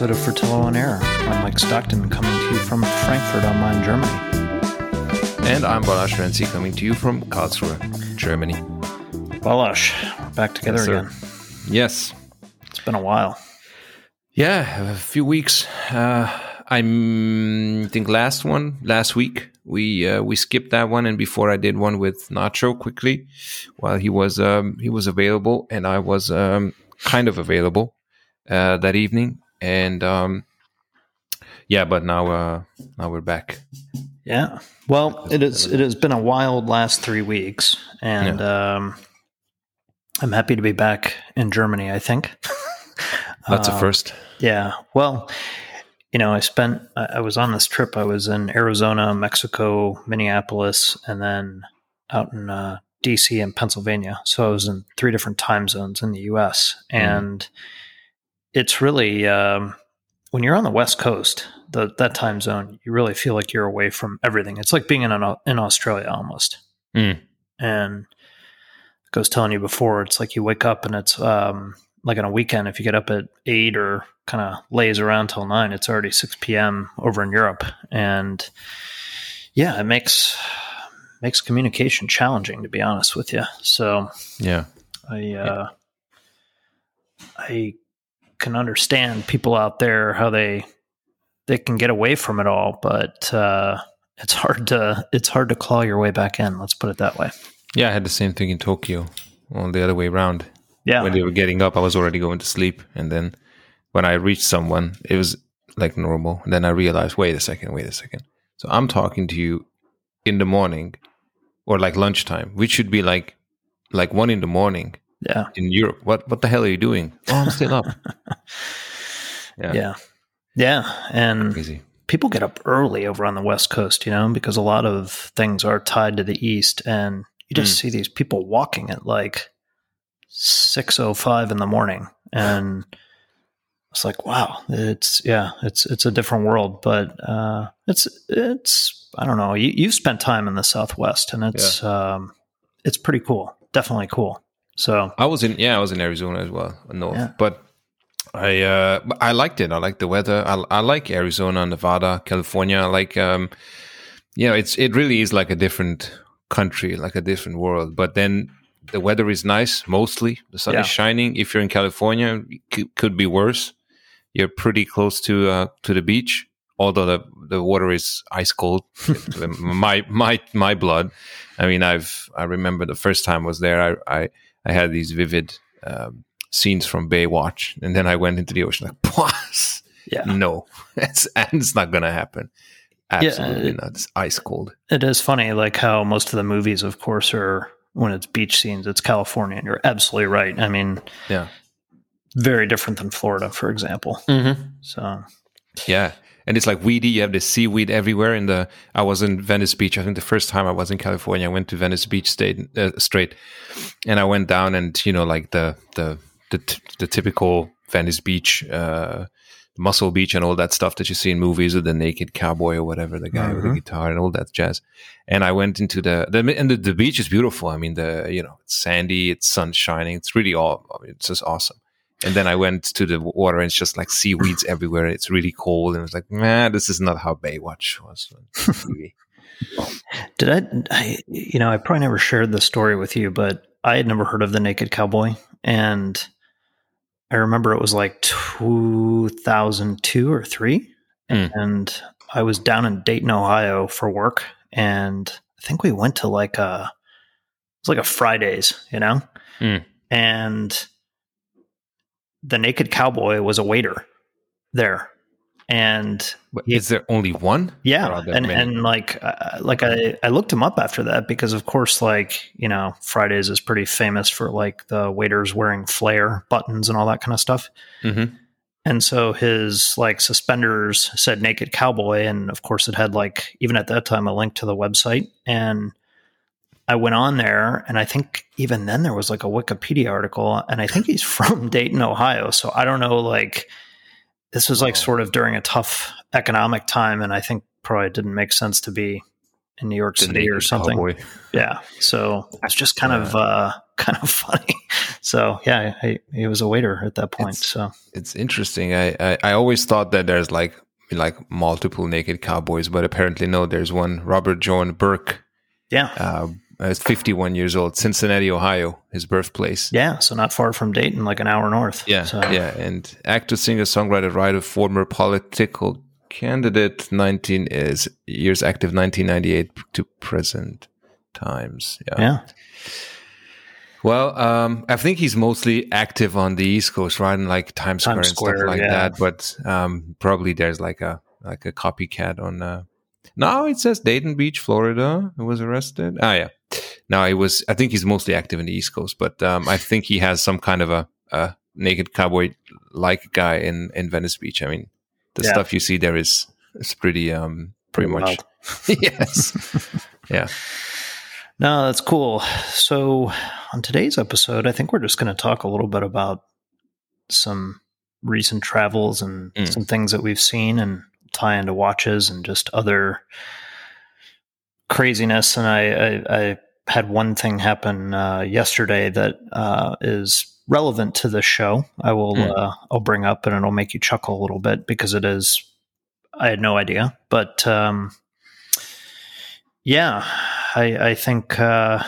episode of Fratello on Air. I'm Mike Stockton, coming to you from Frankfurt am Main, Germany. And I'm Balázs Ferenczi, coming to you from Karlsruhe, Germany. We're back together Yes, again. Yes. It's been a while. Yeah, a few weeks. Uh, I think last one, last week, we uh, we skipped that one, and before I did one with Nacho quickly, while he was um, he was available, and I was um, kind of available uh, that evening, and um, yeah, but now uh, now we're back. Yeah. Well, it is. It has been a wild last three weeks, and um, I'm happy to be back in Germany. I think. That's a Uh, first. Yeah. Well, you know, I spent, I I was on this trip. I was in Arizona, Mexico, Minneapolis, and then out in uh, DC and Pennsylvania. So I was in three different time zones in the US. And it's really, um, when you're on the West Coast, the, that time zone, you really feel like you're away from everything. It's like being in, an, in Australia almost. Mm. And like I was telling you before, it's like you wake up and it's um, like on a weekend, if you get up at eight or kind of lays around till nine, it's already 6 p.m. over in Europe. And yeah, it makes makes communication challenging, to be honest with you. So Yeah. I uh, I can understand people out there how they they can get away from it all, but uh, it's hard to it's hard to claw your way back in. Let's put it that way. Yeah, I had the same thing in Tokyo, on the other way around. Yeah, when they were getting up, I was already going to sleep. And then when I reached someone, it was like normal. And then I realized, wait a second, wait a second. So I'm talking to you in the morning or like lunchtime, which should be like like one in the morning yeah, in Europe. What what the hell are you doing? Oh, I'm still up. yeah, yeah, yeah. And crazy. people get up early over on the West Coast, you know, because a lot of things are tied to the East, and you just see these people walking at like six oh five in the morning, and it's like, wow, it's yeah, it's it's a different world, but uh, it's it's I don't know. You, you've spent time in the Southwest, and it's um, it's pretty cool, definitely cool. So I was in yeah, I was in Arizona as well, north. Yeah. But I uh I liked it. I like the weather. I I like Arizona, Nevada, California. I like um you know, it's it really is like a different country, like a different world. But then the weather is nice mostly. The sun Yeah. is shining. If you're in California, it could, be worse. You're pretty close to uh to the beach, although the the water is ice cold. my my my blood. I mean, I've I remember the first time I was there. I I, I had these vivid um, scenes from Baywatch, and then I went into the ocean like, "Pwas, yeah, no, it's and it's not gonna happen. Absolutely it- not. It's ice cold. It is funny, like how most of the movies, of course, are when it's beach scenes, it's California, and you're absolutely right. I mean, Yeah, very different than Florida, for example. mm-hmm. So, yeah." And it's like weedy. You have the seaweed everywhere. In the I was in Venice Beach. I think the first time I was in California, I went to Venice Beach state uh, straight, and I went down and you know like the the the, t- the typical Venice Beach, uh, Muscle Beach, and all that stuff that you see in movies with the naked cowboy or whatever, the guy with the Mhm. guitar and all that jazz. And I went into the, the and the, the beach is beautiful. I mean, the you know it's sandy, it's sun shining, it's really all. I mean, it's just awesome. And then I went to the water and it's just like seaweeds everywhere. It's really cold and it's like, man, this is not how Baywatch was. did I, I, you know, I probably never shared this story with you, but I had never heard of the Naked Cowboy, and I remember it was like 2002 or three, Mm. and I was down in Dayton, Ohio, for work, and I think we went to like a, it was like a Fridays, you know, Mm. and the Naked Cowboy was a waiter there, and But is there only one? Yeah, and many? and like uh, like I I looked him up after that because of course like you know Fridays is pretty famous for like the waiters wearing flare buttons and all that kind of stuff. Mhm. And so his like suspenders said naked cowboy and of course it had like even at that time a link to the website and I went on there and I think even then there was like a Wikipedia article and I think he's from Dayton, Ohio. So I don't know like this was like sort of during a tough economic time and I think probably didn't make sense to be in New York City or something. cowboy. Yeah. So it's just kind of uh kind of funny. So yeah, he, he was a waiter at that point. It's- so It's interesting. I, I I always thought that there's like like multiple naked cowboys, but apparently no. There's one Robert John Burke, yeah, uh, is 51 years old, Cincinnati, Ohio, his birthplace. yeah. So not far from Dayton, like an hour north. Yeah, So, yeah, and actor, singer, songwriter, writer, former political candidate, 19 is years active, 1998 to present times. Yeah. yeah. Well, um, I think he's mostly active on the East Coast, right? Like Times Square Times and Square, stuff like yeah. that. But um, probably there's like a like a copycat on. Uh, no, it says Daytona Beach, Florida. Who was arrested? Ah, yeah. Now it was. I think he's mostly active in the East Coast, but um, I think he has some kind of a, a naked cowboy like guy in in Venice Beach. I mean, the Yeah. stuff you see there is is pretty um pretty much yes, yeah. No, that's cool. So, on today's episode, I think we're just going to talk a little bit about some recent travels and Mm. some things that we've seen and tie into watches and just other craziness. And I, I, I had one thing happen uh, yesterday that uh, is relevant to the show. I will Mm. uh, I'll bring up and it'll make you chuckle a little bit because it is. I had no idea, but um, yeah, I, I think uh,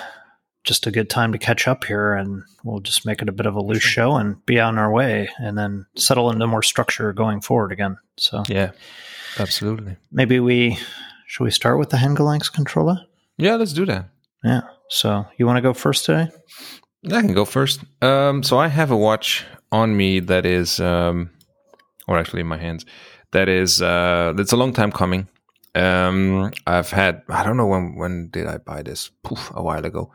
just a good time to catch up here, and we'll just make it a bit of a loose show and be on our way, and then settle into more structure going forward again. So Yeah, absolutely. maybe we should we start with the Hengelangs controller? Yeah, let's do that. Yeah. So you want to go first today? I can go first. Um, so I have a watch on me that is, um, or actually in my hands, that is, uh, that's a long time coming. Um, I've had, I don't know when, when did I buy this? Poof, a while ago.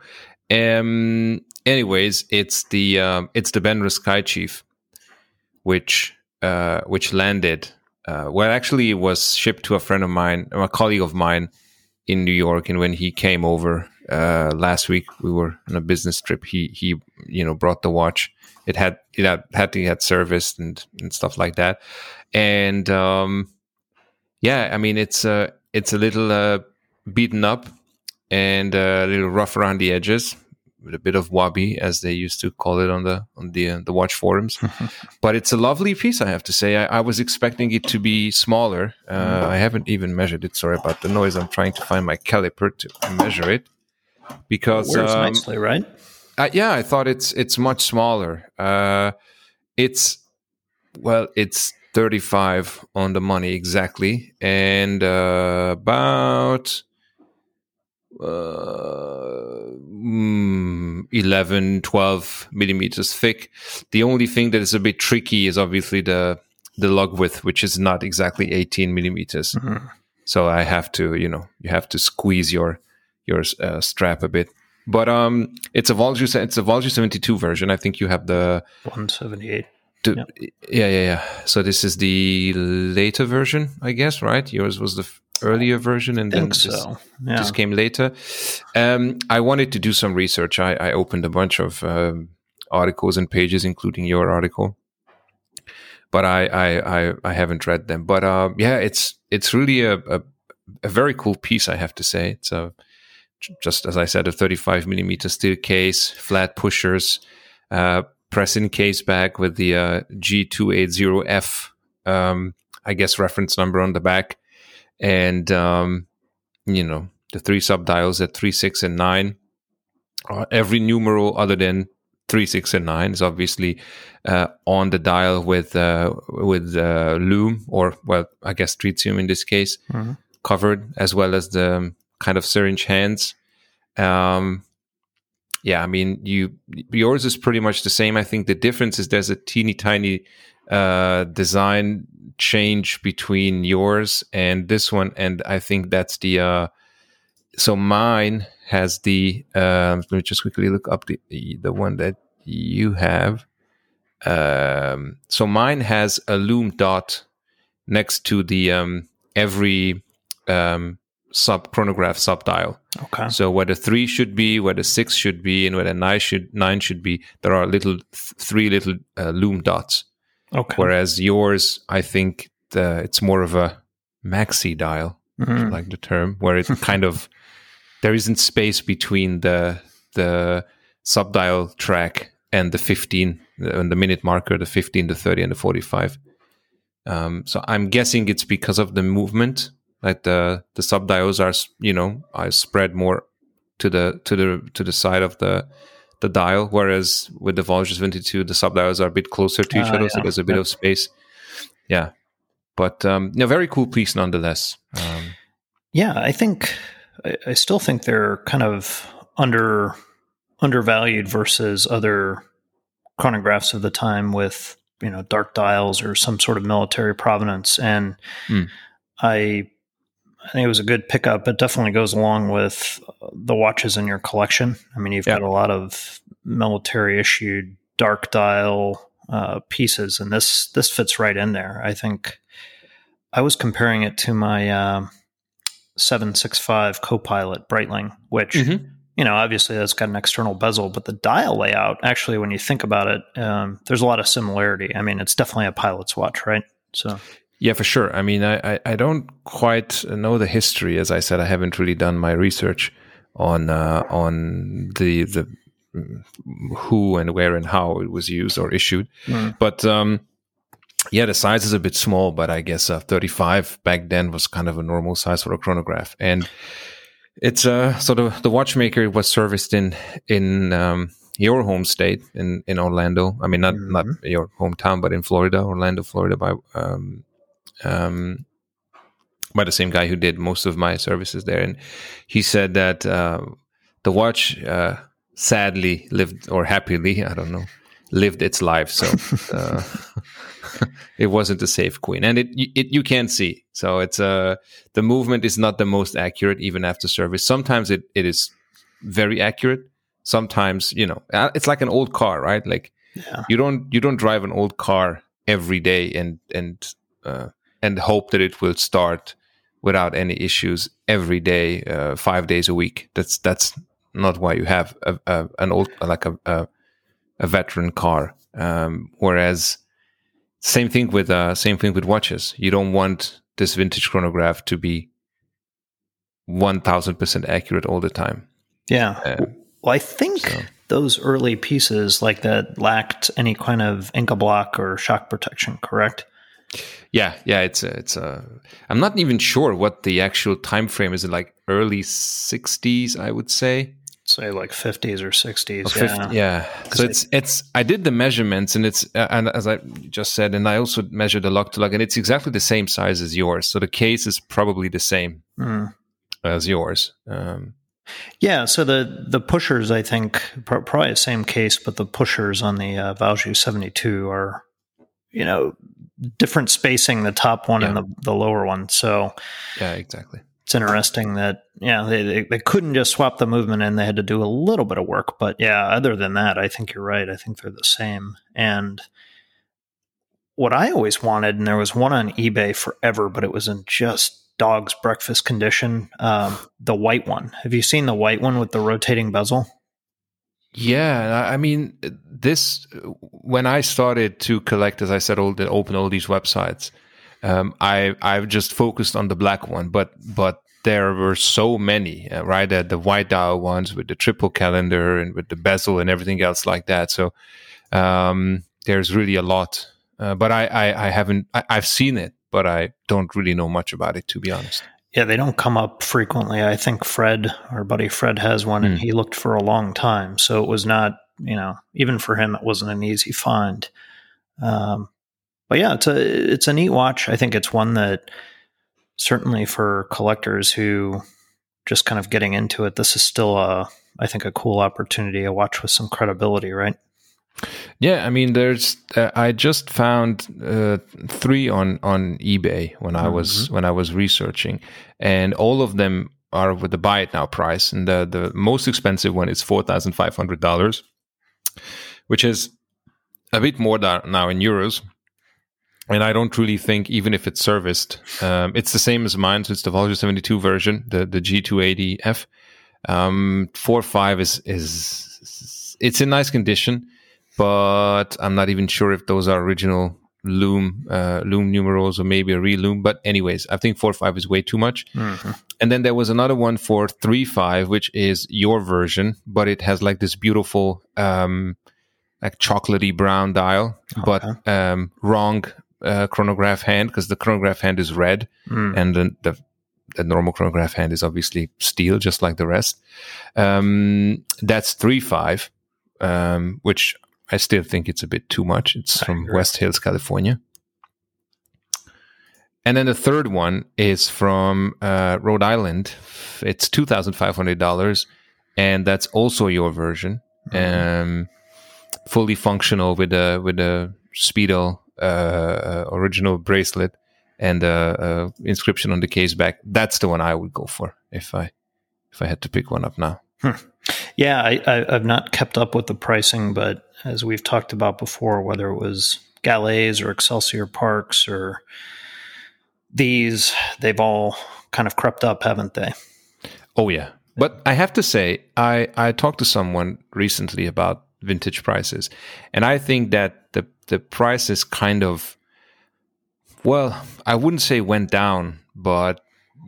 Um, anyways, it's the, um, it's the Benrus Sky Chief, which, uh, which landed, uh, well, actually it was shipped to a friend of mine, a colleague of mine in New York. And when he came over, uh, last week we were on a business trip. He he you know brought the watch. It had it had, had to get serviced and and stuff like that. And um, yeah, I mean it's uh it's a little uh, beaten up and uh, a little rough around the edges with a bit of wabi as they used to call it on the on the uh, the watch forums. but it's a lovely piece, I have to say. I, I was expecting it to be smaller. Uh, I haven't even measured it. Sorry about the noise. I'm trying to find my caliper to measure it because um, nicely, right? uh, yeah, I thought it's it's much smaller. Uh, it's well, it's 35 on the money exactly, and uh, about uh, mm, 11, 12 millimeters thick. The only thing that is a bit tricky is obviously the the lug width, which is not exactly 18 millimeters. Mhm. So I have to, you know, you have to squeeze your your uh, strap a bit. But um, it's a Valjoux it's a Valjoux 72 version. I think you have the, 178. the Yeah. yeah yeah yeah. So this is the later version, I guess, right? Yours was the f- earlier version, and then think this, so. Yeah. this came later. Um, I wanted to do some research. I, I opened a bunch of um, articles and pages, including your article, but I I, I, I haven't read them. But uh, yeah, it's it's really a, a a very cool piece. I have to say, it's a just as I said, a 35 millimeter steel case, flat pushers, uh, press-in case back with the uh, G280F, um, I guess reference number on the back, and um, you know the three sub dials at three, six, and nine. Uh, every numeral other than three, six, and nine is obviously uh, on the dial with uh, with uh, loom or well, I guess tritium in this case Mhm. covered, as well as the um, kind of syringe hands. Um, yeah, I mean, you yours is pretty much the same. I think the difference is there's a teeny tiny uh, design change between yours and this one, and I think that's the. Uh, so mine has the. Um, let me just quickly look up the the one that you have. Um, so mine has a loom dot next to the um, every um, sub chronograph sub dial. Okay. So where the three should be, where the six should be, and where the nine should nine should be, there are little th- three little uh, loom dots. Okay. Whereas yours, I think the, it's more of a maxi dial, if you Mhm. like the term, where it kind of there isn't space between the the subdial track and the 15 and the minute marker, the 15, the 30, and the 45. Um, so I'm guessing it's because of the movement, like the the subdials are you know are spread more to the to the to the side of the the dial, whereas with the Valjoux 22, the subdials are a bit closer to each uh, other, yeah. so there's a bit yep. of space. Yeah, but um, yeah, very cool piece nonetheless. Um, yeah, I think I, I still think they're kind of under undervalued versus other chronographs of the time with you know dark dials or some sort of military provenance and mm. i I think it was a good pickup. It definitely goes along with the watches in your collection. I mean, you've got a lot of military issued dark dial uh, pieces, and this this fits right in there. I think I was comparing it to my uh, 765 Copilot Breitling, which mm-hmm you know, obviously that's got an external bezel, but the dial layout, actually, when you think about it, um, there's a lot of similarity. I mean, it's definitely a pilot's watch, right? So, yeah, for sure. I mean, I, I, I don't quite know the history. As I said, I haven't really done my research on uh, on the the who and where and how it was used or issued. Mm. But um, yeah, the size is a bit small, but I guess uh, 35 back then was kind of a normal size for a chronograph. And it's uh, sort of the watchmaker was serviced in in um, your home state in in Orlando. I mean, not mm-hmm. not your hometown, but in Florida, Orlando, Florida, by um, um, by the same guy who did most of my services there, and he said that uh, the watch uh, sadly lived or happily, I don't know, lived its life. So. Uh, it wasn't a safe queen, and it, it you can't see. So it's uh the movement is not the most accurate even after service. Sometimes it, it is very accurate. Sometimes you know uh, it's like an old car, right? Like yeah. you don't you don't drive an old car every day and and uh, and hope that it will start without any issues every day, uh, five days a week. That's that's not why you have a, a, an old like a, a, a veteran car. Um, whereas same thing with uh, same thing with watches. You don't want this vintage chronograph to be one thousand percent accurate all the time. Yeah. Uh, well, I think so. those early pieces like that lacked any kind of Incabloc or shock protection. Correct. Yeah, yeah, it's a, it's a. I'm not even sure what the actual time frame is. Like early '60s, I would say say like 50s or 60s. Oh, 50, yeah. yeah. So it's it's I did the measurements and it's uh, and as I just said and I also measured the lug to lug and it's exactly the same size as yours. So the case is probably the same mm. as yours. Um, yeah, so the the pushers I think probably the same case but the pushers on the uh, Valjoux 72 are you know different spacing the top one yeah. and the, the lower one. So Yeah, exactly. it's interesting that yeah they, they, they couldn't just swap the movement and they had to do a little bit of work. But yeah other than that i think you're right. I think they're the same. And what i always wanted and there was one on ebay forever but it was in just dog's breakfast condition um, the white one. Have you seen the white one with the rotating bezel yeah i mean this when i started to collect as i said all the open all these websites um, I I've just focused on the black one, but but there were so many, uh, right? Uh, the white dial ones with the triple calendar and with the bezel and everything else like that. So um, there's really a lot, uh, but I, I, I haven't I, I've seen it, but I don't really know much about it to be honest. Yeah, they don't come up frequently. I think Fred, our buddy Fred, has one, and mm. he looked for a long time. So it was not, you know, even for him, it wasn't an easy find. Um, but yeah, it's a it's a neat watch. I think it's one that certainly for collectors who just kind of getting into it, this is still a I think a cool opportunity. A watch with some credibility, right? Yeah, I mean, there's uh, I just found uh, three on on eBay when I was mm-hmm. when I was researching, and all of them are with the buy it now price, and the the most expensive one is four thousand five hundred dollars, which is a bit more now in euros and I don't really think, even if it's serviced, um, it's the same as mine. So it's the Valjoux 72 version, the the G280F. Um, four five is is it's in nice condition, but I'm not even sure if those are original loom uh, loom numerals or maybe a reloom. But anyways, I think four five is way too much. Mm-hmm. And then there was another one for three five, which is your version, but it has like this beautiful um, like chocolatey brown dial, okay. but um, wrong uh, chronograph hand because the chronograph hand is red mm. and the, the, the normal chronograph hand is obviously steel, just like the rest. Um, that's three five, um, which I still think it's a bit too much. It's from. West Hills, California. And then the third one is from uh, Rhode Island. It's two thousand five hundred dollars, and that's also your version, mm-hmm. um, fully functional with a with a Speedo uh, original bracelet and a, a, inscription on the case back. That's the one I would go for if I if I had to pick one up now. Hmm. Yeah, I, I, I've not kept up with the pricing, but as we've talked about before, whether it was Gallets or Excelsior Parks or these, they've all kind of crept up, haven't they? Oh yeah. But I have to say, I, I talked to someone recently about vintage prices, and I think that the the prices kind of well, I wouldn't say went down, but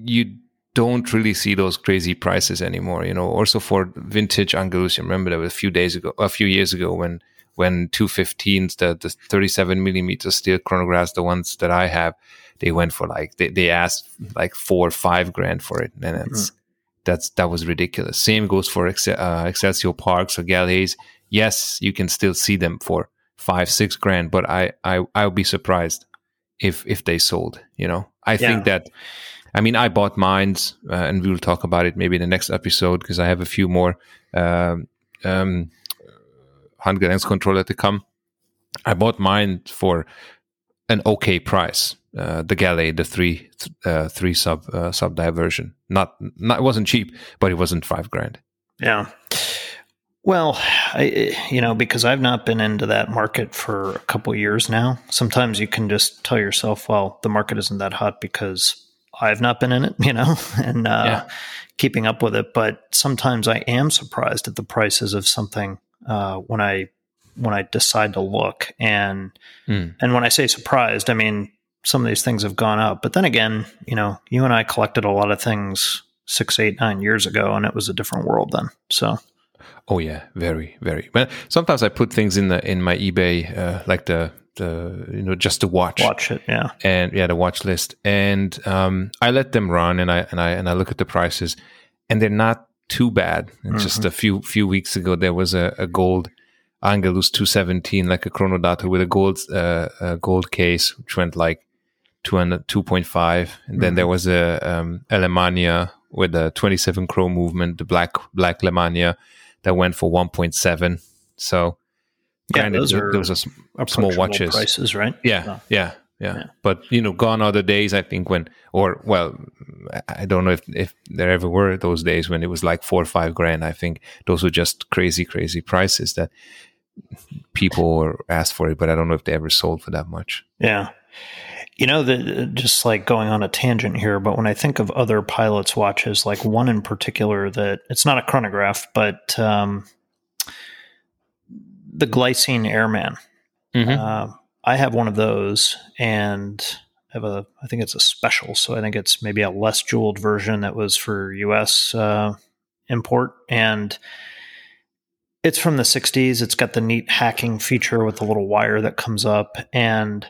you don't really see those crazy prices anymore. You know, also for vintage Andalusian. Remember, there was a few days ago, a few years ago, when when 215s, the the 37 millimeter steel chronographs, the ones that I have, they went for like they, they asked like four or five grand for it, and it's mm. that's that was ridiculous. Same goes for uh, Excelsior Parks or Gallets. Yes, you can still see them for five six grand, but I I I'll be surprised if if they sold. You know, I yeah. think that I mean, I bought mines, uh, and we will talk about it maybe in the next episode because I have a few more um, um, controller to come. I bought mine for an okay price. Uh, the galley, the three uh, three sub uh, sub diversion. Not not it wasn't cheap, but it wasn't five grand. Yeah. Well, I, you know, because I've not been into that market for a couple years now. Sometimes you can just tell yourself, well, the market isn't that hot because I've not been in it, you know, and uh, yeah. keeping up with it. But sometimes I am surprised at the prices of something uh, when I when I decide to look. And mm. and when I say surprised, I mean some of these things have gone up. But then again, you know, you and I collected a lot of things six, eight, nine years ago, and it was a different world then. So. Oh yeah, very, very. But sometimes I put things in the in my eBay, uh, like the the you know just to watch watch it yeah and yeah the watch list and um, I let them run and I and I and I look at the prices and they're not too bad. Mm-hmm. Just a few few weeks ago there was a, a gold Angelus 217 like a Chronodato with a gold uh, a gold case which went like 200, 2.5 and mm-hmm. then there was a um, Alemania with a 27 chrome movement the black black Lemania that went for 1.7 so yeah, those are those are small watches prices, right? Yeah, oh. yeah, yeah, yeah, But you know, gone are the days. I think when, or well, I don't know if if there ever were those days when it was like four or five grand. I think those were just crazy, crazy prices that people asked for it, but I don't know if they ever sold for that much. Yeah. You know, the, just like going on a tangent here, but when I think of other pilots' watches, like one in particular that it's not a chronograph, but um, the Glycine Airman. Mm-hmm. Uh, I have one of those, and I have a. I think it's a special, so I think it's maybe a less jeweled version that was for U.S. Uh, import, and it's from the '60s. It's got the neat hacking feature with the little wire that comes up, and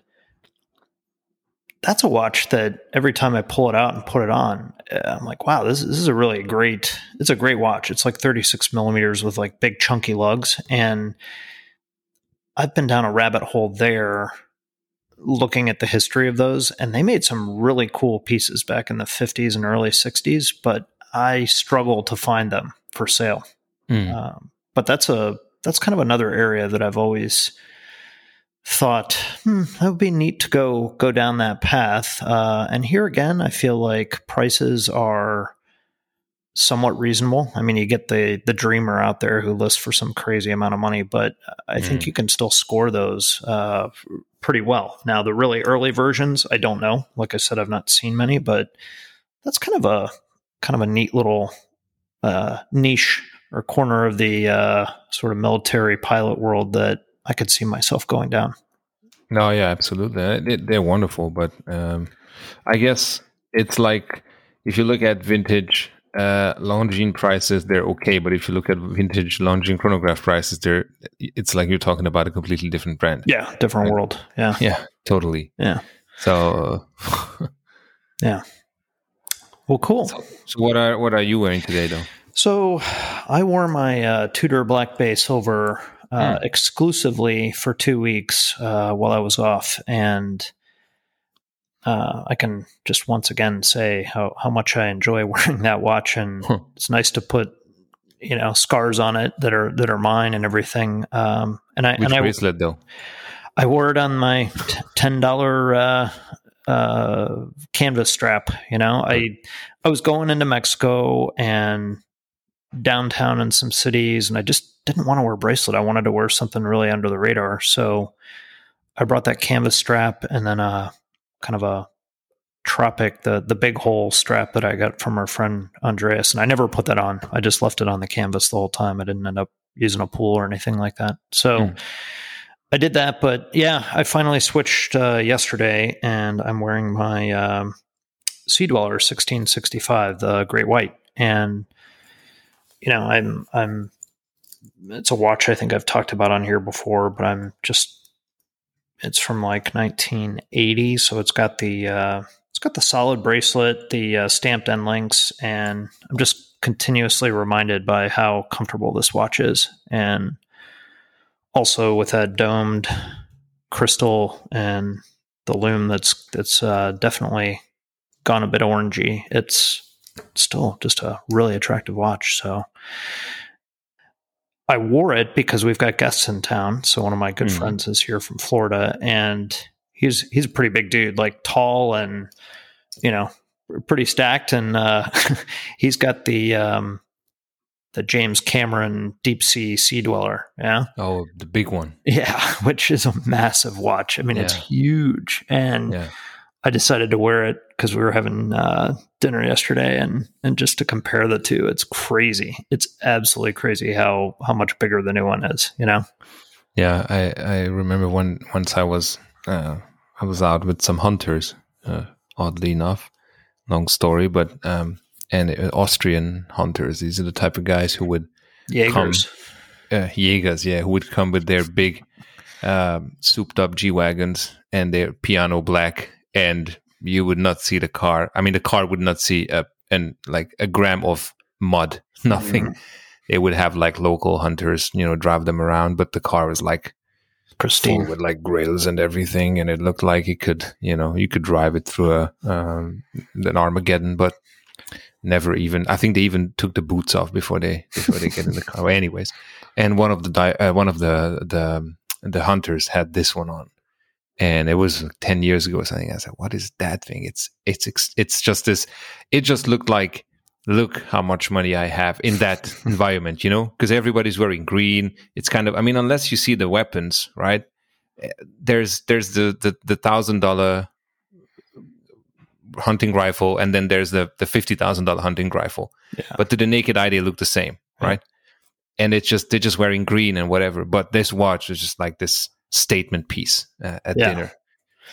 that's a watch that every time I pull it out and put it on, I'm like, wow, this, this is a really great. It's a great watch. It's like 36 millimeters with like big chunky lugs, and I've been down a rabbit hole there looking at the history of those, and they made some really cool pieces back in the 50s and early 60s, but I struggle to find them for sale. Mm. Um, but that's a that's kind of another area that I've always thought hmm, that would be neat to go go down that path. Uh, and here again, I feel like prices are somewhat reasonable. I mean, you get the the dreamer out there who lists for some crazy amount of money, but I mm. think you can still score those uh, pretty well. Now, the really early versions, I don't know. Like I said, I've not seen many, but that's kind of a kind of a neat little uh, niche or corner of the uh, sort of military pilot world that I could see myself going down. No, yeah, absolutely. They, they're wonderful, but um, I guess it's like if you look at vintage uh, Longines prices, they're okay. But if you look at vintage Longines chronograph prices, they're it's like you're talking about a completely different brand. Yeah, different right? world. Yeah, yeah, totally. Yeah. So, yeah. Well, cool. So, so, what are what are you wearing today, though? So, I wore my uh, Tudor Black Bay Silver uh, mm. exclusively for two weeks uh, while I was off, and uh, I can just once again say how how much I enjoy wearing that watch, and huh. it's nice to put you know scars on it that are that are mine and everything. Um, and I Which and bracelet I, though? I wore it on my ten dollar uh, uh, canvas strap. You know, I I was going into Mexico and downtown in some cities, and I just didn't want to wear a bracelet. I wanted to wear something really under the radar, so I brought that canvas strap and then a kind of a tropic the the big hole strap that I got from our friend Andreas and I never put that on. I just left it on the canvas the whole time. I didn't end up using a pool or anything like that. So mm. I did that, but yeah, I finally switched uh, yesterday and I'm wearing my um, Sea Dweller 1665, the Great White, and you know, I'm I'm it's a watch I think I've talked about on here before, but I'm just it's from like 1980, so it's got the uh, it's got the solid bracelet, the uh, stamped end links, and I'm just continuously reminded by how comfortable this watch is, and also with that domed crystal and the loom that's that's uh, definitely gone a bit orangey. It's still just a really attractive watch. So I wore it because we've got guests in town. So one of my good mm-hmm. friends is here from Florida, and he's he's a pretty big dude, like tall and you know pretty stacked, and uh, he's got the um, the James Cameron Deep Sea Sea Dweller. Yeah. Oh, the big one. Yeah, which is a massive watch. I mean, yeah. it's huge, and yeah. I decided to wear it because we were having uh, dinner yesterday, and and just to compare the two, it's crazy. It's absolutely crazy how how much bigger the new one is. You know. Yeah, I I remember when once I was uh, I was out with some hunters. Uh, oddly enough, long story, but um, and uh, Austrian hunters. These are the type of guys who would Jaegers. Come, uh, Jaegers, yeah, who would come with their big um, souped up G wagons and their piano black and you would not see the car. I mean, the car would not see a and like a gram of mud, nothing. Mm. It would have like local hunters, you know, drive them around, but the car was like pristine with like grills and everything, and it looked like you could, you know, you could drive it through a um, an Armageddon, but never even. I think they even took the boots off before they before they get in the car. anyways, and one of the di- uh, one of the the the hunters had this one on and it was 10 years ago or something. I said, what is that thing? It's, it's, it's just this, it just looked like, look how much money I have in that environment, you know, because everybody's wearing green. It's kind of, I mean, unless you see the weapons, right? Eh, there's, there's the, the, the thousand dollar hunting rifle and then there's the, the $50,000 hunting rifle. Yeah. But to the naked eye, they look the same, right? And it's just, they're just wearing green and whatever. But this watch is just like this, statement piece uh, at yeah. dinner.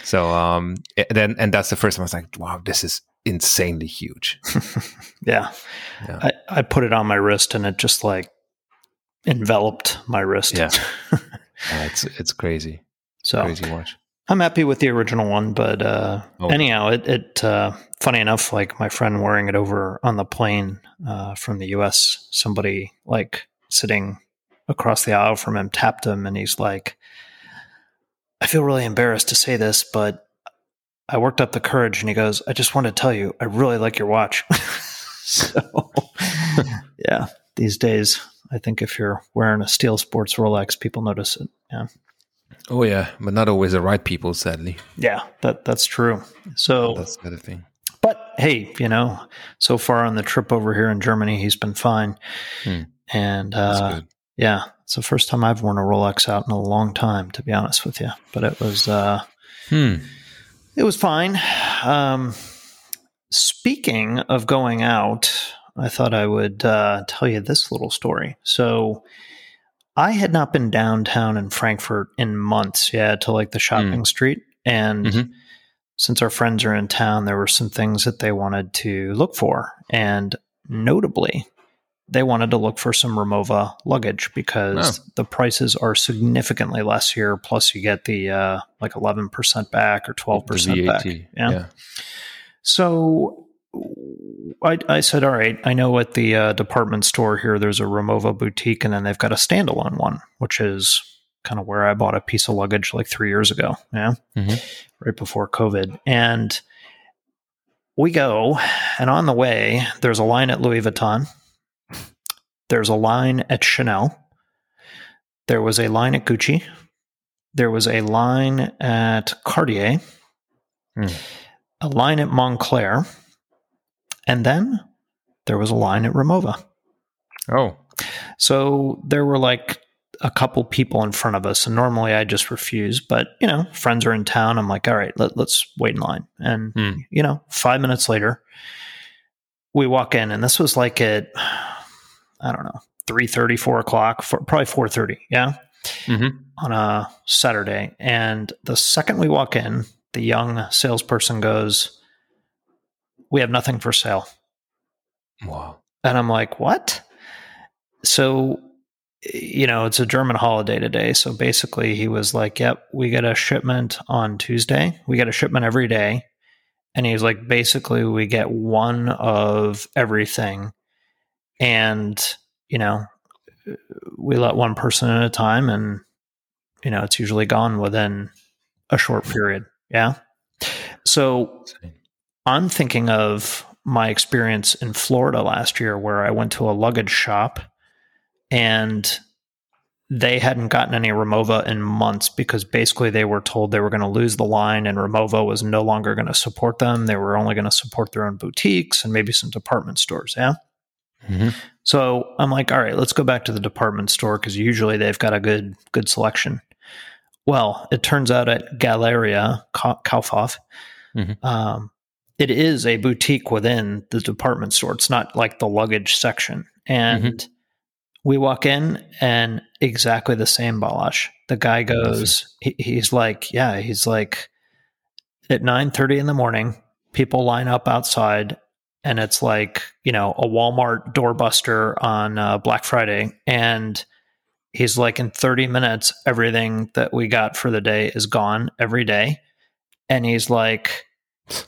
So um, then and that's the first time I was like, wow, this is insanely huge. yeah. yeah. I, I put it on my wrist and it just like enveloped my wrist. Yeah. yeah it's it's crazy. So crazy watch. I'm happy with the original one, but uh, oh. anyhow, it, it uh, funny enough, like my friend wearing it over on the plane uh, from the U.S. Somebody like sitting across the aisle from him tapped him, and he's like, I feel really embarrassed to say this, but I worked up the courage and he goes, I just want to tell you, I really like your watch. so, yeah, these days, I think if you're wearing a Steel Sports Rolex, people notice it. Yeah. Oh yeah, but not always the right people, sadly. Yeah, that that's true. So that's the other thing. But hey, you know, so far on the trip over here in Germany, he's been fine. Hmm. And uh, yeah, it's the first time I've worn a Rolex out in a long time, to be honest with you. But it was, uh, hmm. it was fine. Um, speaking of going out, I thought I would uh, tell you this little story. So I had not been downtown in Frankfurt in months, yeah, to like the shopping street. And Mhm. since our friends are in town, there were some things that they wanted to look for. And notably, they wanted to look for some Rimowa luggage because the prices are significantly less here. Plus, you get the uh, like 11% back or 12% back. VAT, Yeah. So I, I said, all right, I know at the uh, department store here, there's a Rimowa boutique, and then they've got a standalone one, which is kind of where I bought a piece of luggage like three years ago. Yeah. Mhm. Right before COVID. And we go, and on the way, there's a line at Louis Vuitton, there's a line at Chanel, there was a line at Gucci, there was a line at Cartier, Hmm. a line at Moncler, and then there was a line at Rimowa. Oh, So there were like a couple people in front of us, and normally I just refuse, but you know, friends are in town. I'm like, all right, let, let's wait in line. And Hmm. you know, five minutes later, we walk in, and this was like at I don't know, 3 4 o'clock, four, probably four thirty, yeah, Mhm. on a Saturday. And the second we walk in, the young salesperson goes, "We have nothing for sale." wow. And I'm like, what? So, you know, it's a German holiday today. So basically, he was like, yep, we get a shipment on Tuesday. We get a shipment every day. And he was like, basically, we get one of everything. And, you know, we let one person at a time. And, you know, it's usually gone within a short period. Yeah. So I'm thinking of my experience in Florida last year where I went to a luggage shop and they hadn't gotten any Rimowa in months because basically they were told they were going to lose the line and Rimowa was no longer going to support them. They were only going to support their own boutiques and maybe some department stores. Yeah. Mhm. So I'm like, all right, let's go back to the department store because usually they've got a good good selection. Well, it turns out at Galeria Ka- Kaufhof, Mhm. um, it is a boutique within the department store. It's not like the luggage section. And we walk in and exactly the same Balázs. The guy goes, he, he's like, yeah, he's like at 9.30 in the morning, people line up outside and it's like, you know, a Walmart doorbuster on uh, Black Friday. And he's like, in 30 minutes, everything that we got for the day is gone every day. And he's like,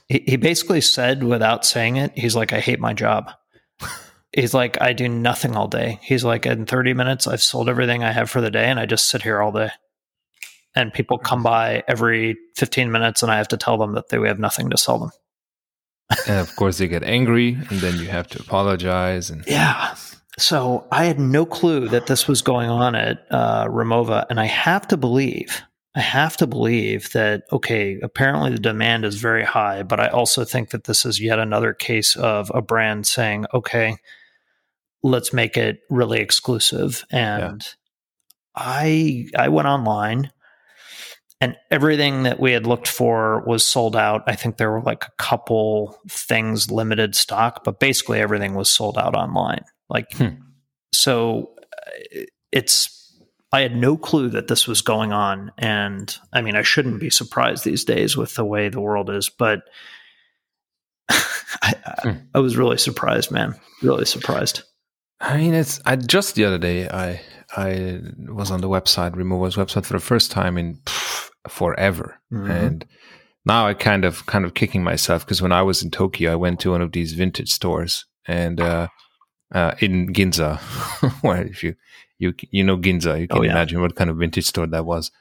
he, he basically said without saying it, he's like, I hate my job. He's like, I do nothing all day. He's like, in 30 minutes, I've sold everything I have for the day and I just sit here all day. And people come by every 15 minutes and I have to tell them that they have nothing to sell them. And of course, they get angry, and then you have to apologize. And Yeah. So I had no clue that this was going on at uh, Rimowa. And I have to believe, I have to believe that, okay, apparently the demand is very high, but I also think that this is yet another case of a brand saying, okay, let's make it really exclusive. And I I went online and everything that we had looked for was sold out. I think there were like a couple things limited stock, but basically everything was sold out online. Like, Hmm. so uh, it's, I had no clue that this was going on. And I mean, I shouldn't be surprised these days with the way the world is, but I, I, Hmm. I was really surprised, man. Really surprised. I mean, it's I just the other day I I was on the website, Rimowa's website, for the first time in pff, forever, Mhm. and now I kind of kind of kicking myself because when I was in Tokyo, I went to one of these vintage stores and uh, uh, in Ginza, where if you you you know Ginza, you can Oh, yeah. imagine what kind of vintage store that was.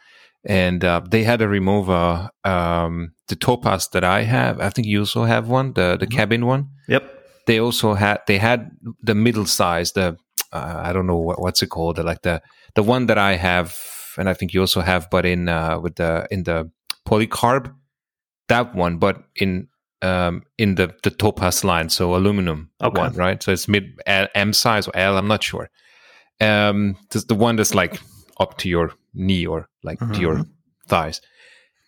And uh, they had a Rimowa, um, the Topaz that I have. I think you also have one, the the Mhm. cabin one Yep. they also had they had the middle size the uh, i don't know what, what's it called like the the one that i have and i think you also have but in uh with the in the polycarb that one but in um in the the topaz line so aluminum Okay. one right so it's mid L, m size or l i'm not sure um the one that's like up to your knee or like to your thighs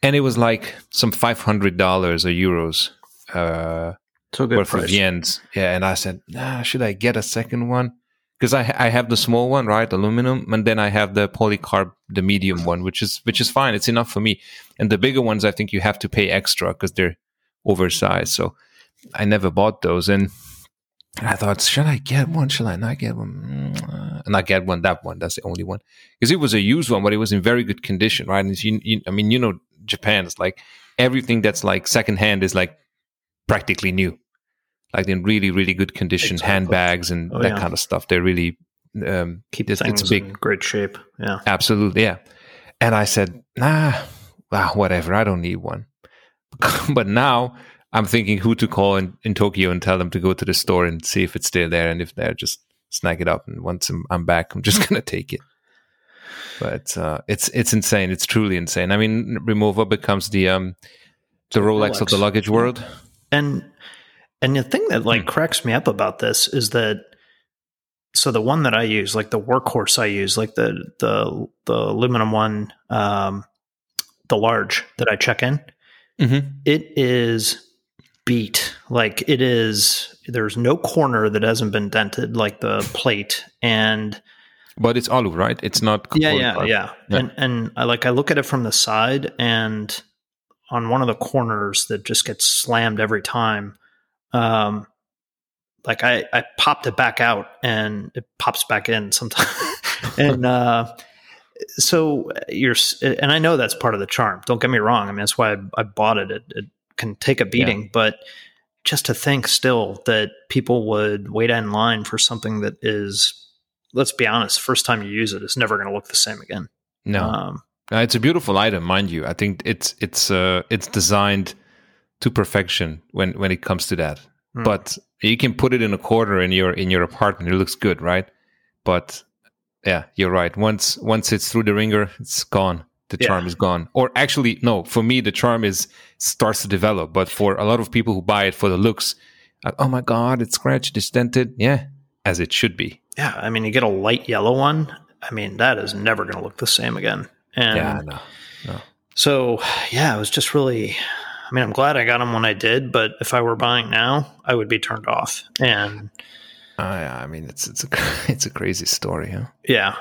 and it was like some $500 or euros uh So worth of price. yens. Yeah, and I said, nah, should I get a second one? Because I I have the small one, right, aluminum, and then I have the polycarb, the medium one, which is which is fine. It's enough for me. And the bigger ones, I think you have to pay extra because they're oversized. So I never bought those, and I thought, should I get one? Should I not get one? Mm, and I get one. That one. That's the only one because it was a used one, but it was in very good condition, right? And you, you, I mean, you know, Japan is like everything that's like secondhand is like practically new like in really really good condition exactly. handbags and oh, that yeah. kind of stuff. They're really um, keep it's, things it's big great shape. Yeah. Absolutely yeah. And i said nah well, whatever i don't need one. But now i'm thinking who to call in, in tokyo and tell them to go to the store and see if it's still there and if they're just snag it up. And once i'm, I'm back i'm just gonna take it. But uh, it's it's insane. It's truly insane. I mean Rimowa becomes the um the rolex, rolex. of the luggage world. And and the thing that like hmm. cracks me up about this is that so the one that I use, like the workhorse I use, like the the the aluminum one, um, the large that I check in, mm-hmm. it is beat. Like it is. There's no corner that hasn't been dented, like the plate, and but it's alu, right? It's not. Yeah, yeah, yeah, yeah. And and I like I look at it from the side, and on one of the corners that just gets slammed every time um, like I, I popped it back out and it pops back in sometimes. and uh, so you're, and I know that's part of the charm. Don't get me wrong. I mean, that's why I, I bought it. it. it. can take a beating, yeah. but just to think still that people would wait in line for something that is, let's be honest, first time you use it, it's never going to look the same again. No, um, uh, it's a beautiful item, mind you. I think it's it's uh, it's designed to perfection when when it comes to that. Mm. But you can put it in a corner in your in your apartment. It looks good, right? But yeah, you're right. Once once it's through the ringer, it's gone. The yeah. charm is gone. Or actually, no. For me, the charm is starts to develop. But for a lot of people who buy it for the looks, like, oh my god, it's scratched, it's dented. Yeah, as it should be. Yeah, I mean, you get a light yellow one. I mean, that is never going to look the same again. And yeah, no, no. So yeah, it was just really I mean, I'm glad I got them when I did, but if I were buying now, I would be turned off. And uh, yeah, I mean, it's it's a it's a crazy story, huh? Yeah.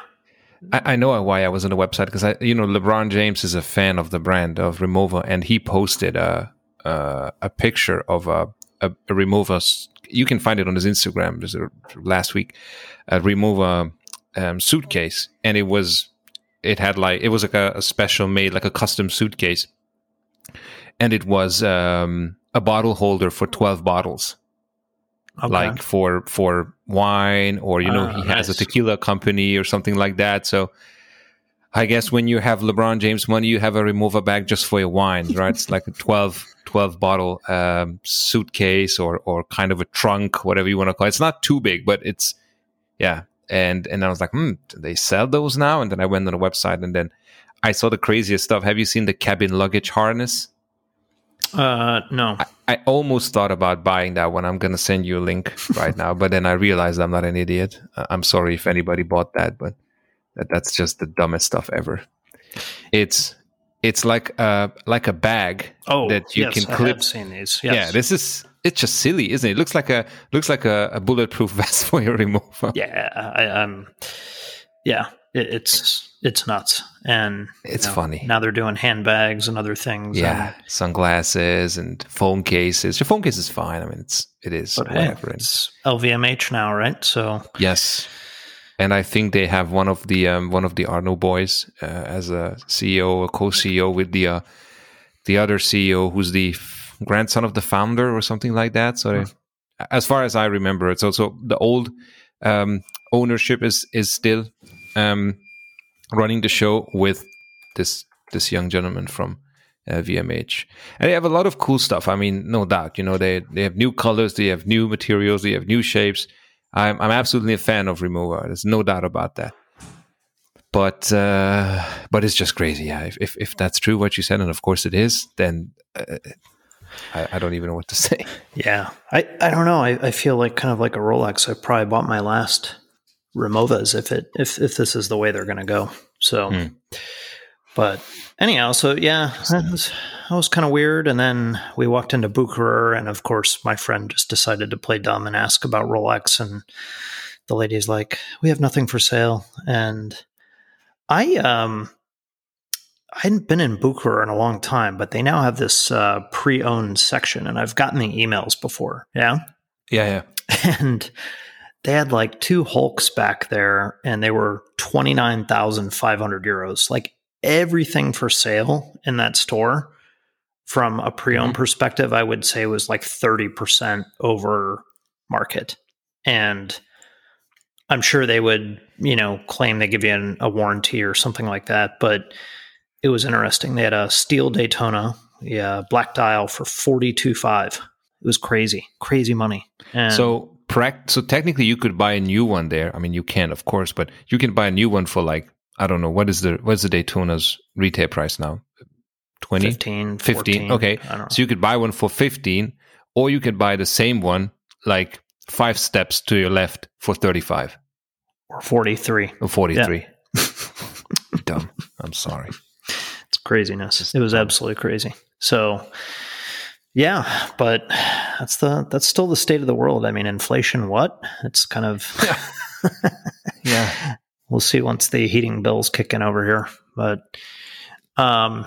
I, I know why I was on the website because I, you know, LeBron James is a fan of the brand of Rimowa, and he posted a a, a picture of a, a, a Rimowa. You can find it on his Instagram. This last week, a Rimowa um, suitcase, and it was it had like it was like a, a special made like a custom suitcase and it was um, a bottle holder for 12 bottles. Okay. like for for wine or you know he has nice. a tequila company or something like that. So i guess when you have lebron james money you have a Rimowa bag just for your wine right? It's like a 12 12 bottle um, suitcase or or kind of a trunk whatever you want to call it. It's not too big but it's yeah. And and i was like hmm do they sell those now? And then i went on the website and then i saw the craziest stuff. Have you seen the cabin luggage harness uh, no. I, I, almost thought about buying that one. I'm going to send you a link right now, but then I realized I'm not an idiot. Uh, I'm sorry if anybody bought that, but that, that's just the dumbest stuff ever. It's it's like a like a bag oh, that you yes, can clip. I have seen these. Yes. Yeah, this is it's just silly, isn't it? it looks like a looks like a, a bulletproof vest for your Rimowa. Yeah, I, am yeah, it, it's it's nuts, and it's you know, funny. Now they're doing handbags and other things. Yeah, and, sunglasses and phone cases. Your phone case is fine. I mean, it's it is. But hey, it's LVMH now, right? So yes, and I think they have one of the um, one of the Arnault boys uh, as a CEO, a co-CEO with the uh, the other CEO who's the f- grandson of the founder or something like that. So, they, as far as I remember, it's also the old um, ownership is is still um, running the show with this this young gentleman from uh, VMH, and they have a lot of cool stuff. I mean, no doubt, you know, they they have new colors, they have new materials, they have new shapes. I'm I'm absolutely a fan of Rimowa. There's no doubt about that. But uh, but it's just crazy. Yeah, if, if, if that's true what you said, and of course it is, then. Uh, I, I, don't even know what to say. Yeah, I, I don't know. I, I feel like kind of like a Rolex. I probably bought my last Rimowas if it if if this is the way they're going to go. So, mm. but anyhow, so yeah, that was, that was kind of weird. And then we walked into Bucherer, and of course, my friend just decided to play dumb and ask about Rolex and the lady's like, "We have nothing for sale," and I um I hadn't been in Bucher in a long time, but they now have this uh, pre-owned section, and I've gotten the emails before. Yeah, Yeah, yeah. and they had like two Hulks back there, and they were twenty nine thousand five hundred euros. Like everything for sale in that store, from a pre-owned Mhm. perspective, I would say was like thirty percent over market, and I'm sure they would, you know, claim they give you an, a warranty or something like that. But it was interesting. They had a steel Daytona, yeah, black dial for forty two five. It was crazy, crazy money. And So prac- so technically you could buy a new one there. I mean you can of course, but you can buy a new one for like I don't know, what is the what's the Daytona's retail price now? 20? 15, 15, 14, okay. I don't know. So you could buy one for 15 or you could buy the same one like 5 steps to your left for 35 or 43. or 43. Dumb. I'm sorry. It's craziness. It was absolutely crazy. So, yeah, but that's the that's still the state of the world. I mean, inflation. What? It's kind of. Yeah. we'll see once the heating bills kick in over here. But, um,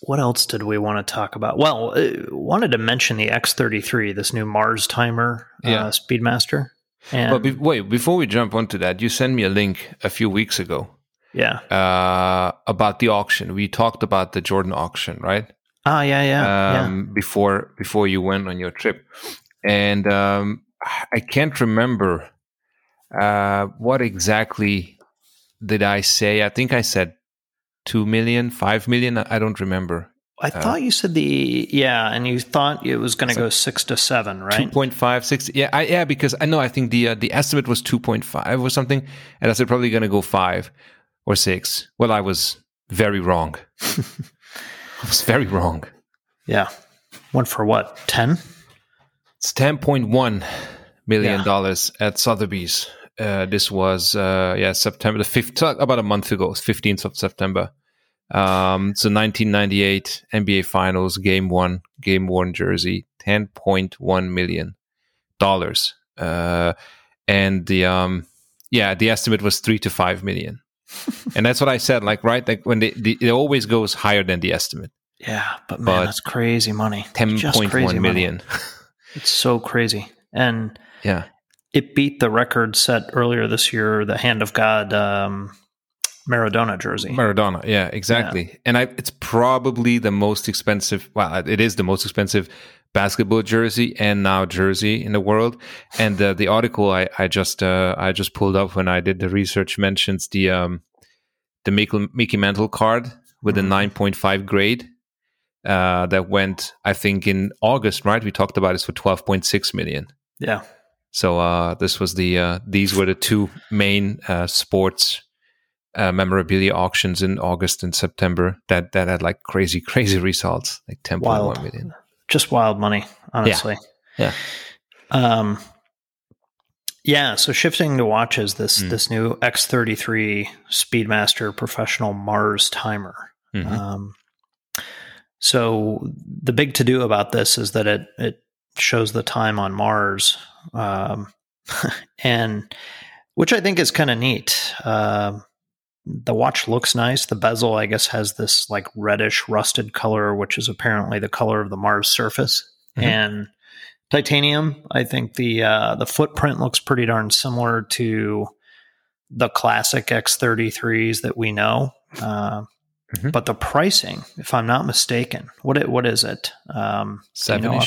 what else did we want to talk about? Well, uh, wanted to mention the X33, this new Mars timer, Yeah. uh, Speedmaster. And But be- wait, before we jump onto that, you sent me a link a few weeks ago yeah, uh, about the auction. We talked about the Jordan auction, right? Ah, yeah, yeah, um, before before you went on your trip, and um, I can't remember uh, what exactly did I say. I think I said two million, five million. I don't remember. I thought you said the yeah, and you thought it was going to go six to seven, right? Two point five six. Yeah, I, yeah. Because I know I think the uh, the estimate was two point five or something, and I said probably going to go five or six. Well, I was very wrong. I was very wrong. Yeah, went for what ten? It's ten point one million Yeah. dollars at Sotheby's. Uh, this was uh, yeah September the fifth, about a month ago, fifteenth of September. Um, so 1998 NBA Finals Game One, Game One jersey, 10.1 million dollars, uh, and the um, yeah the estimate was three to five million, and that's what I said. Like right, like when they, the, it always goes higher than the estimate, Yeah, but man, But that's crazy money. ten point one money. It's so crazy, and yeah, it beat the record set earlier this year, the Hand of God um, Maradona jersey. Maradona, yeah, exactly. And I, it's probably the most expensive. Well, it is the most expensive basketball jersey and now jersey in the world. And uh, the article I, I just uh, I just pulled up when I did the research mentions the um, the Mickey, Mickey Mantle card with a Mhm. nine point five grade uh, that went I think in August. Right, we talked about this for twelve point six million. yeah, So uh, this was the uh, these were the two main uh, sports uh, memorabilia auctions in August and September that that had like crazy crazy results, like ten point Wild. one million. Just wild money, honestly. Yeah. Um, yeah. So shifting to watches, this Mm. this new X33 Speedmaster Professional Mars timer. Mhm. Um, so the big to do about this is that it it shows the time on Mars, um, and which I think is kind of neat. Um, the watch looks nice. The bezel, I guess, has this like reddish rusted color, which is apparently the color of the Mars surface. Mhm. And titanium, I think the uh, the footprint looks pretty darn similar to the classic X33s that we know. Uh, Mhm. But the pricing, if I'm not mistaken, what it, what is it? Um, do you know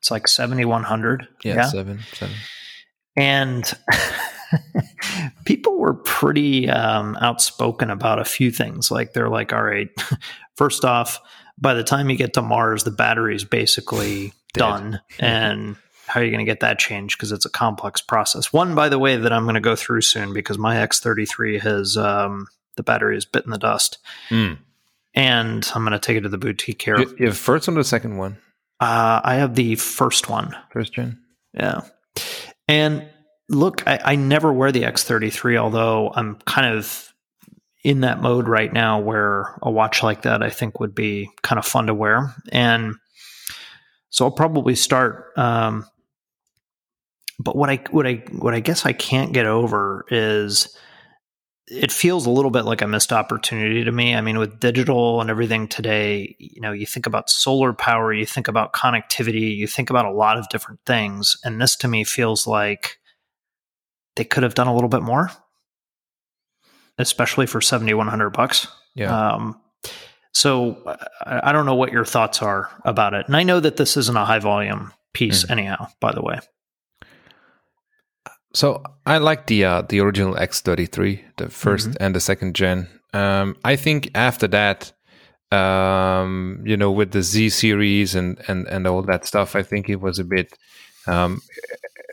it's like seventy one hundred. Yeah, seven, seven. And people were pretty um, outspoken about a few things. Like they're like, all right, first off, by the time you get to Mars, the battery's basically done. And how are you going to get that changed? Because it's a complex process. One, by the way, that I'm going to go through soon because my X33 has um, the battery has bitten the dust. Mm. And I'm going to take it to the boutique here. You, you have first one or the second one? Uh, I have the first one. First gen. Yeah. And look, I, I never wear the X33, although I'm kind of in that mode right now where a watch like that I think would be kind of fun to wear. And so I'll probably start um, but what I what I what I guess I can't get over is it feels a little bit like a missed opportunity to me. I mean, with digital and everything today, you know, you think about solar power, you think about connectivity, you think about a lot of different things, and this to me feels like they could have done a little bit more, especially for seventy one hundred bucks. Yeah. Um, so I, I don't know what your thoughts are about it, and I know that this isn't a high volume piece, mm. anyhow. By the way. So I like the uh, the original X33, the 1st mm-hmm. and the second gen. Um, I think after that, um, you know, with the Z series and and and all that stuff, I think it was a bit, um,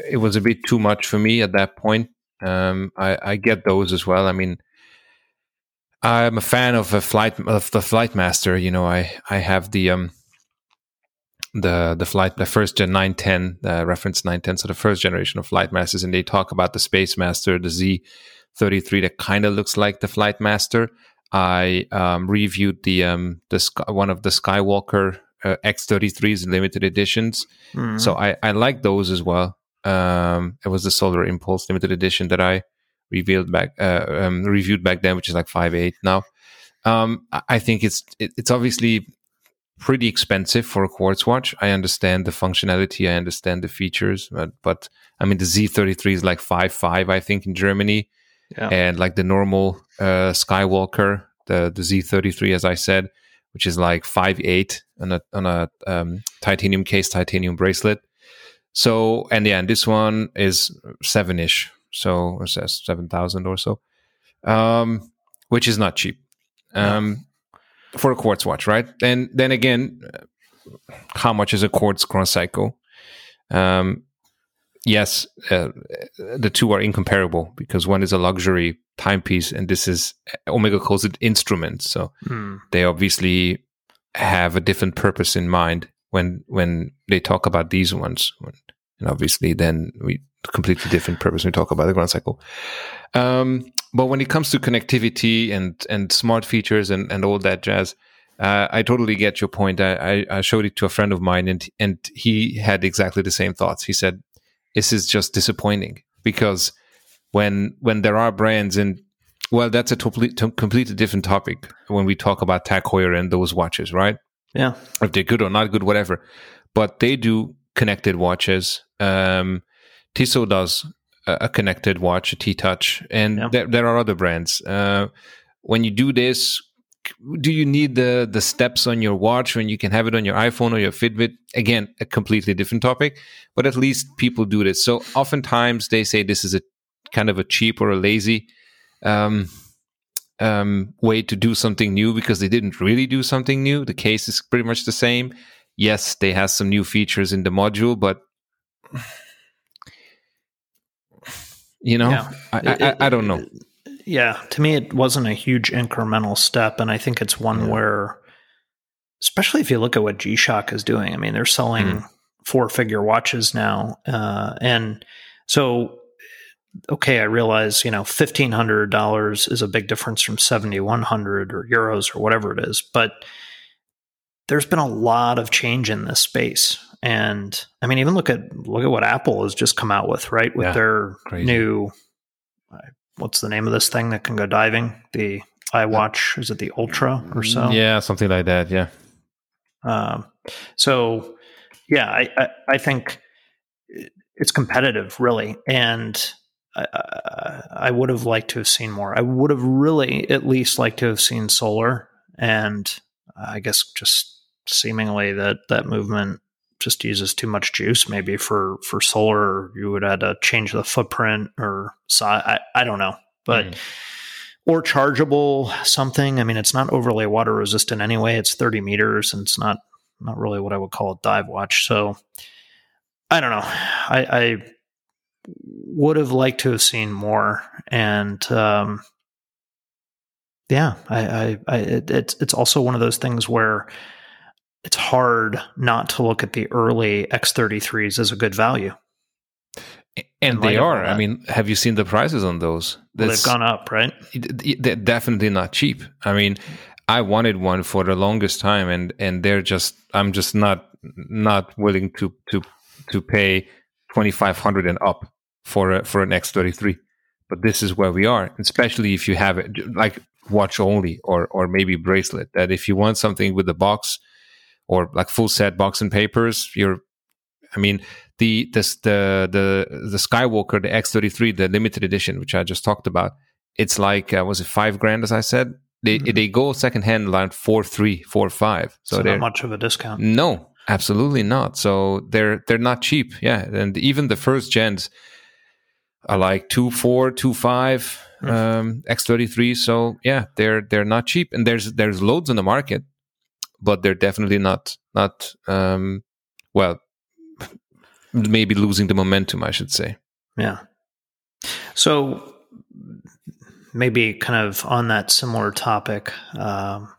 it was a bit too much for me at that point. Um, I, I get those as well. I mean, I'm a fan of a flight of the Flight Master. You know, I I have the um the the flight the first gen 910 the reference 910 so the first generation of flight masters and they talk about the space master the z33 that kind of looks like the flight master i um, reviewed the um the one of the skywalker uh, x33s limited editions mm-hmm. so i i like those as well um it was the solar impulse limited edition that i revealed back uh, um, reviewed back then which is like five eight now um i think it's it, it's obviously pretty expensive for a quartz watch. I understand the functionality, I understand the features, but, but I mean the Z33 is like five five, I think, in Germany, yeah. and like the normal uh, Skywalker, the the Z33, as I said, which is like five eight on a on a um, titanium case, titanium bracelet. So and yeah, and this one is seven ish, so it says seven thousand or so, um, which is not cheap. Um, for a quartz watch, right? And then again, how much is a quartz chrono cycle? Um, yes, uh, the two are incomparable because one is a luxury timepiece and this is Omega calls it instrument. So hmm. they obviously have a different purpose in mind when when they talk about these ones. And obviously, then we completely different purpose when we talk about the chrono cycle. Um, but when it comes to connectivity and and smart features and and all that jazz, uh, I totally get your point. I, I, showed it to a friend of mine, and and he had exactly the same thoughts. He said, "This is just disappointing because when when there are brands and well, that's a totally completely different topic when we talk about Tag Heuer and those watches, right? Yeah, if they're good or not good, whatever. But they do connected watches. Um, Tissot does a connected watch, a T Touch, and yeah. there, there are other brands. Uh, when you do this, do you need the the steps on your watch when you can have it on your iPhone or your Fitbit? Again, a completely different topic, but at least people do this. So oftentimes they say this is a kind of a cheap or a lazy um, um, way to do something new because they didn't really do something new. The case is pretty much the same. Yes, they have some new features in the module, but you know, yeah. I, I, I, don't know. Yeah, to me, it wasn't a huge incremental step, and I think it's one yeah. where, especially if you look at what G Shock is doing. I mean, they're selling mm. four-figure watches now, uh, and so okay, I realize you know fifteen hundred dollars is a big difference from seventy one hundred or euros or whatever it is, but there's been a lot of change in this space and I mean, even look at look at what Apple has just come out with, right? With yeah, their crazy. new what's the name of this thing that can go diving? The iWatch is it the Ultra or so? Yeah, something like that. Yeah. Um, so yeah, I, I, I think it's competitive, really, and I, I would have liked to have seen more. I would have really at least liked to have seen solar, and I guess just seemingly that that movement just uses too much juice maybe for for solar you would have to change the footprint or size I, I don't know but mm. or chargeable something i mean it's not overly water resistant anyway it's 30 meters and it's not not really what i would call a dive watch so i don't know i i would have liked to have seen more and um yeah i i, I it, it's it's also one of those things where it's hard not to look at the early X33s as a good value. And they are. I mean, have you seen the prices on those? Well, they've gone up, right? They're definitely not cheap. I mean, I wanted one for the longest time, and and they're just I'm just not not willing to to to pay 2500 and up for a, for an X33. But this is where we are, especially if you have it like watch only or or maybe bracelet. That if you want something with the box or like full set box and papers, you're I mean, the this the the the Skywalker, the X33, the limited edition, which I just talked about, it's like uh, was it five grand as I said? They mm-hmm. they go second hand around four three, four five. So, so not much of a discount. No, absolutely not. So they're they're not cheap. Yeah, and even the first gens are like two four, two five, mm. um, X33. So yeah, they're they're not cheap, and there's there's loads in the market, but they're definitely not not um, well maybe losing the momentum, I should say. Yeah. So maybe kind of on that similar topic, um,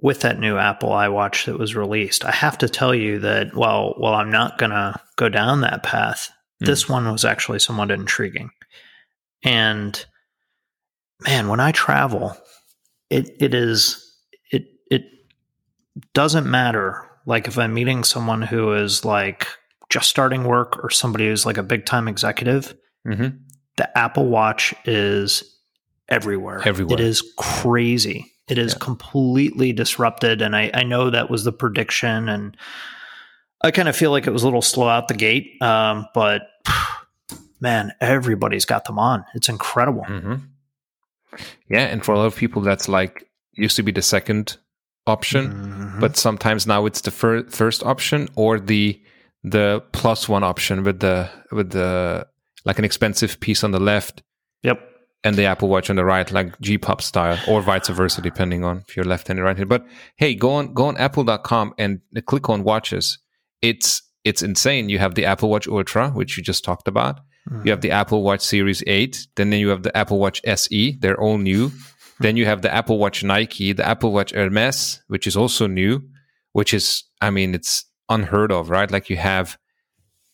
with that new Apple iWatch that was released, I have to tell you that while while I'm not gonna go down that path, mm. this one was actually somewhat intriguing. And man, when I travel, it it is it it doesn't matter. Like if I'm meeting someone who is like just starting work or somebody who's like a big time executive, mm-hmm. the Apple Watch is everywhere. Everywhere. It is crazy. It is yeah. completely disrupted. And I, I know that was the prediction. And I kind of feel like it was a little slow out the gate. Um, but man, everybody's got them on. It's incredible. Mm-hmm. Yeah. And for a lot of people, that's like used to be the second option, mm-hmm. but sometimes now it's the fir- first option or the the plus one option with the with the like an expensive piece on the left. Yep. And the Apple Watch on the right, like G Pop style, or vice versa, depending on if you're left-handed, right-handed. But hey, go on go on Apple.com and click on watches. It's it's insane. You have the Apple Watch Ultra, which you just talked about. Mm. You have the Apple Watch Series 8. Then you have the Apple Watch SE. They're all new. then you have the Apple Watch Nike, the Apple Watch Hermes, which is also new, which is, I mean, it's unheard of, right? Like you have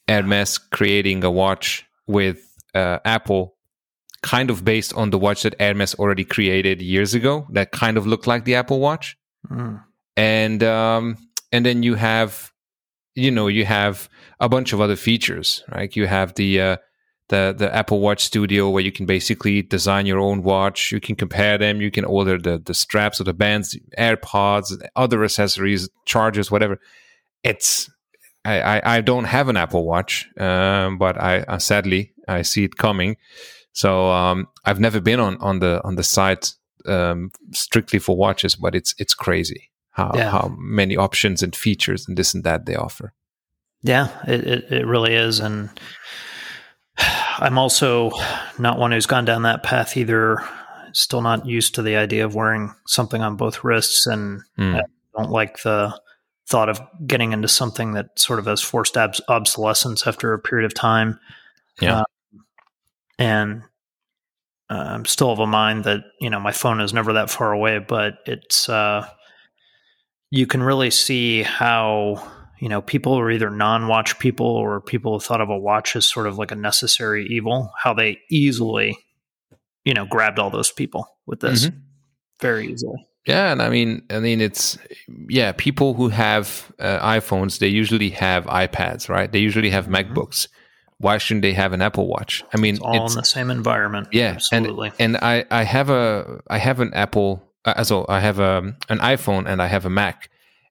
Hermes creating a watch with uh, Apple, kind of based on the watch that Hermes already created years ago, that kind of looked like the Apple Watch, mm. and um, and then you have, you know, you have a bunch of other features, right? You have the uh, the the Apple Watch Studio where you can basically design your own watch. You can compare them. You can order the the straps or the bands, AirPods, other accessories, chargers, whatever it's I, I, I don't have an Apple Watch, um, but I uh, sadly I see it coming. So um, I've never been on, on the on the site um, strictly for watches, but it's it's crazy how yeah. how many options and features and this and that they offer. Yeah, it, it, it really is, and I'm also not one who's gone down that path either. Still not used to the idea of wearing something on both wrists, and mm. I don't like the thought of getting into something that sort of has forced abs- obsolescence after a period of time. Yeah. Uh, and uh, I'm still of a mind that, you know, my phone is never that far away, but it's, uh, you can really see how, you know, people are either non watch people or people who thought of a watch as sort of like a necessary evil, how they easily, you know, grabbed all those people with this mm-hmm. very easily. Yeah, and I mean, I mean, it's yeah. People who have uh, iPhones, they usually have iPads, right? They usually have mm-hmm. MacBooks. Why shouldn't they have an Apple Watch? I mean, it's all it's, in the same environment. Yeah, absolutely. And, and I, I have a, I have an Apple, so I have a, um, an iPhone and I have a Mac,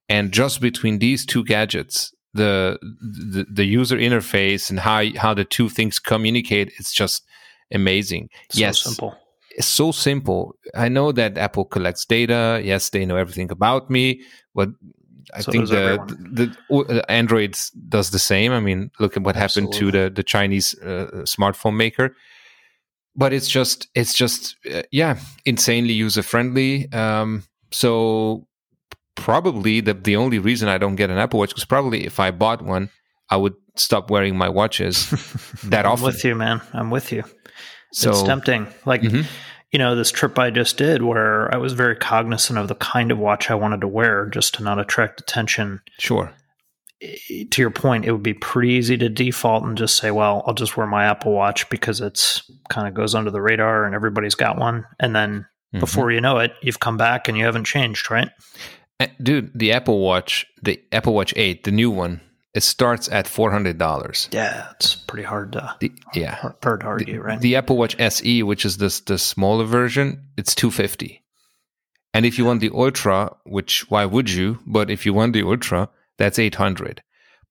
and just between these two gadgets, the the, the user interface and how how the two things communicate, it's just amazing. So yes, simple it's so simple. I know that Apple collects data. Yes, they know everything about me, but I so think the, the, the uh, Android does the same. I mean, look at what Absolutely. happened to the the Chinese uh, smartphone maker. But it's just it's just uh, yeah, insanely user friendly. Um, so probably the the only reason I don't get an Apple Watch is probably if I bought one, I would stop wearing my watches that often. I'm with you, man. I'm with you. So it's tempting. Like, mm-hmm. you know, this trip I just did where I was very cognizant of the kind of watch I wanted to wear just to not attract attention. Sure. To your point, it would be pretty easy to default and just say, well, I'll just wear my Apple Watch because it's kind of goes under the radar and everybody's got one. And then mm-hmm. before you know it, you've come back and you haven't changed, right? Dude, the Apple Watch, the Apple Watch 8, the new one, it starts at four hundred dollars. Yeah, it's pretty hard to The, yeah, hard, hard to argue, the, right? the Apple Watch SE, which is this the smaller version, it's two fifty. And if you want the Ultra, which why would you? But if you want the Ultra, that's eight hundred.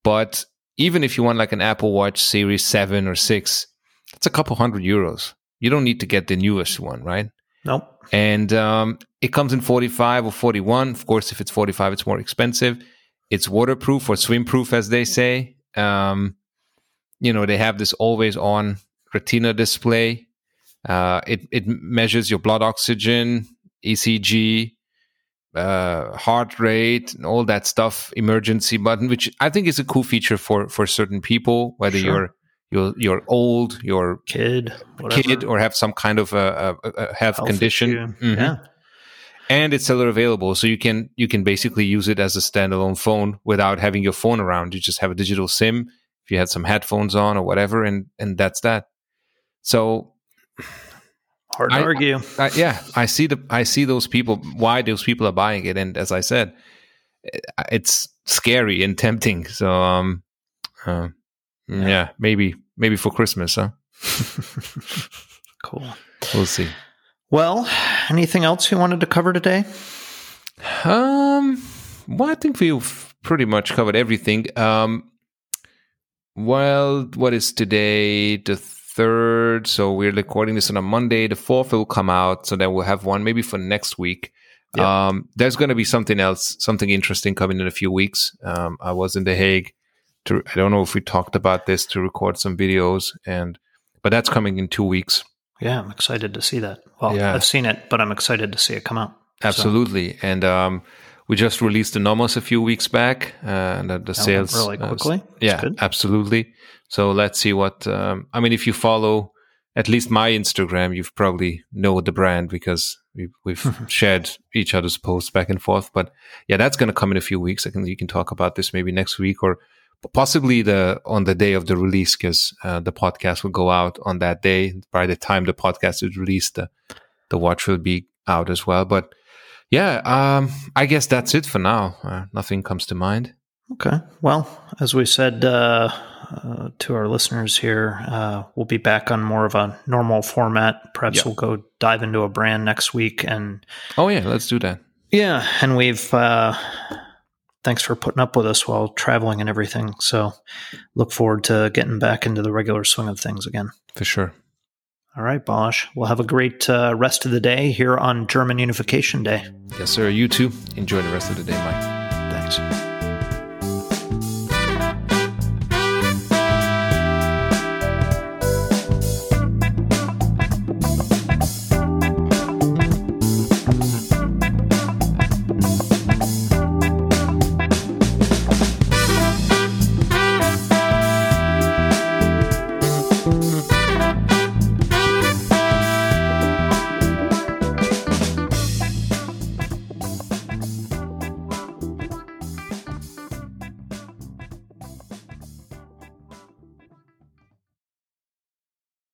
But even if you want like an Apple Watch Series seven or six, it's a couple hundred euros. You don't need to get the newest one, right? nope. and um, it comes in 45 or 41 of course if it's 45 it's more expensive it's waterproof or swim proof as they say um, you know they have this always on retina display uh, it, it measures your blood oxygen ecg uh, heart rate and all that stuff emergency button which i think is a cool feature for for certain people whether Sure. you're you're you're old you're Kid, whatever. kid or have some kind of a, a, a health, Health condition. Mhm. Yeah. and it's still available so you can you can basically use it as a standalone phone without having your phone around you just have a digital sim if you had some headphones on or whatever and and that's that so Hard to I- argue. I, yeah i see the i see those people why those people are buying it and as i said eh, it's scary and tempting so um uh, yeah maybe maybe for christmas huh cool. we'll see Well, anything else you wanted to cover today? Um, well, I think we've pretty much covered everything. Um, well, what is today? The third. So we're recording this on a Monday. The fourth will come out. So then we'll have one maybe for next week. Yep. Um, there's going to be something else, something interesting coming in a few weeks. Um, I was in The Hague. To, I don't know if we talked about this to record some videos, and but that's coming in two weeks. Yeah, I'm excited to see that. Well, Yeah. I've seen it, but I'm excited to see it come out. So, Absolutely, and um, we just released the Nomos a few weeks back, uh, and the, that sales really uh, quickly. That's yeah, absolutely. So let's see what. Um, I mean, if you follow at least my Instagram, you've probably know the brand because we, we've shared each other's posts back and forth. But yeah, that's going to come in a few weeks. I can you can talk about this maybe next week or possibly the on the day of the release because uh, the podcast will go out on that day. By the time the podcast is released, the the watch will be out as well. But yeah, um, I guess that's it for now. Uh, nothing comes to mind. Okay. Well, as we said uh, uh, to our listeners here, uh, we'll be back on more of a normal format. Perhaps Yeah. we'll go dive into a brand next week. And Oh yeah, let's do that. yeah, and we've, uh, thanks for putting up with us while traveling and everything. So look forward to getting back into the regular swing of things again. For sure. All right, Bosch. We'll have a great uh, rest of the day here on German Unification Day. Yes, sir. You too. Enjoy the rest of the day, Mike. Thanks.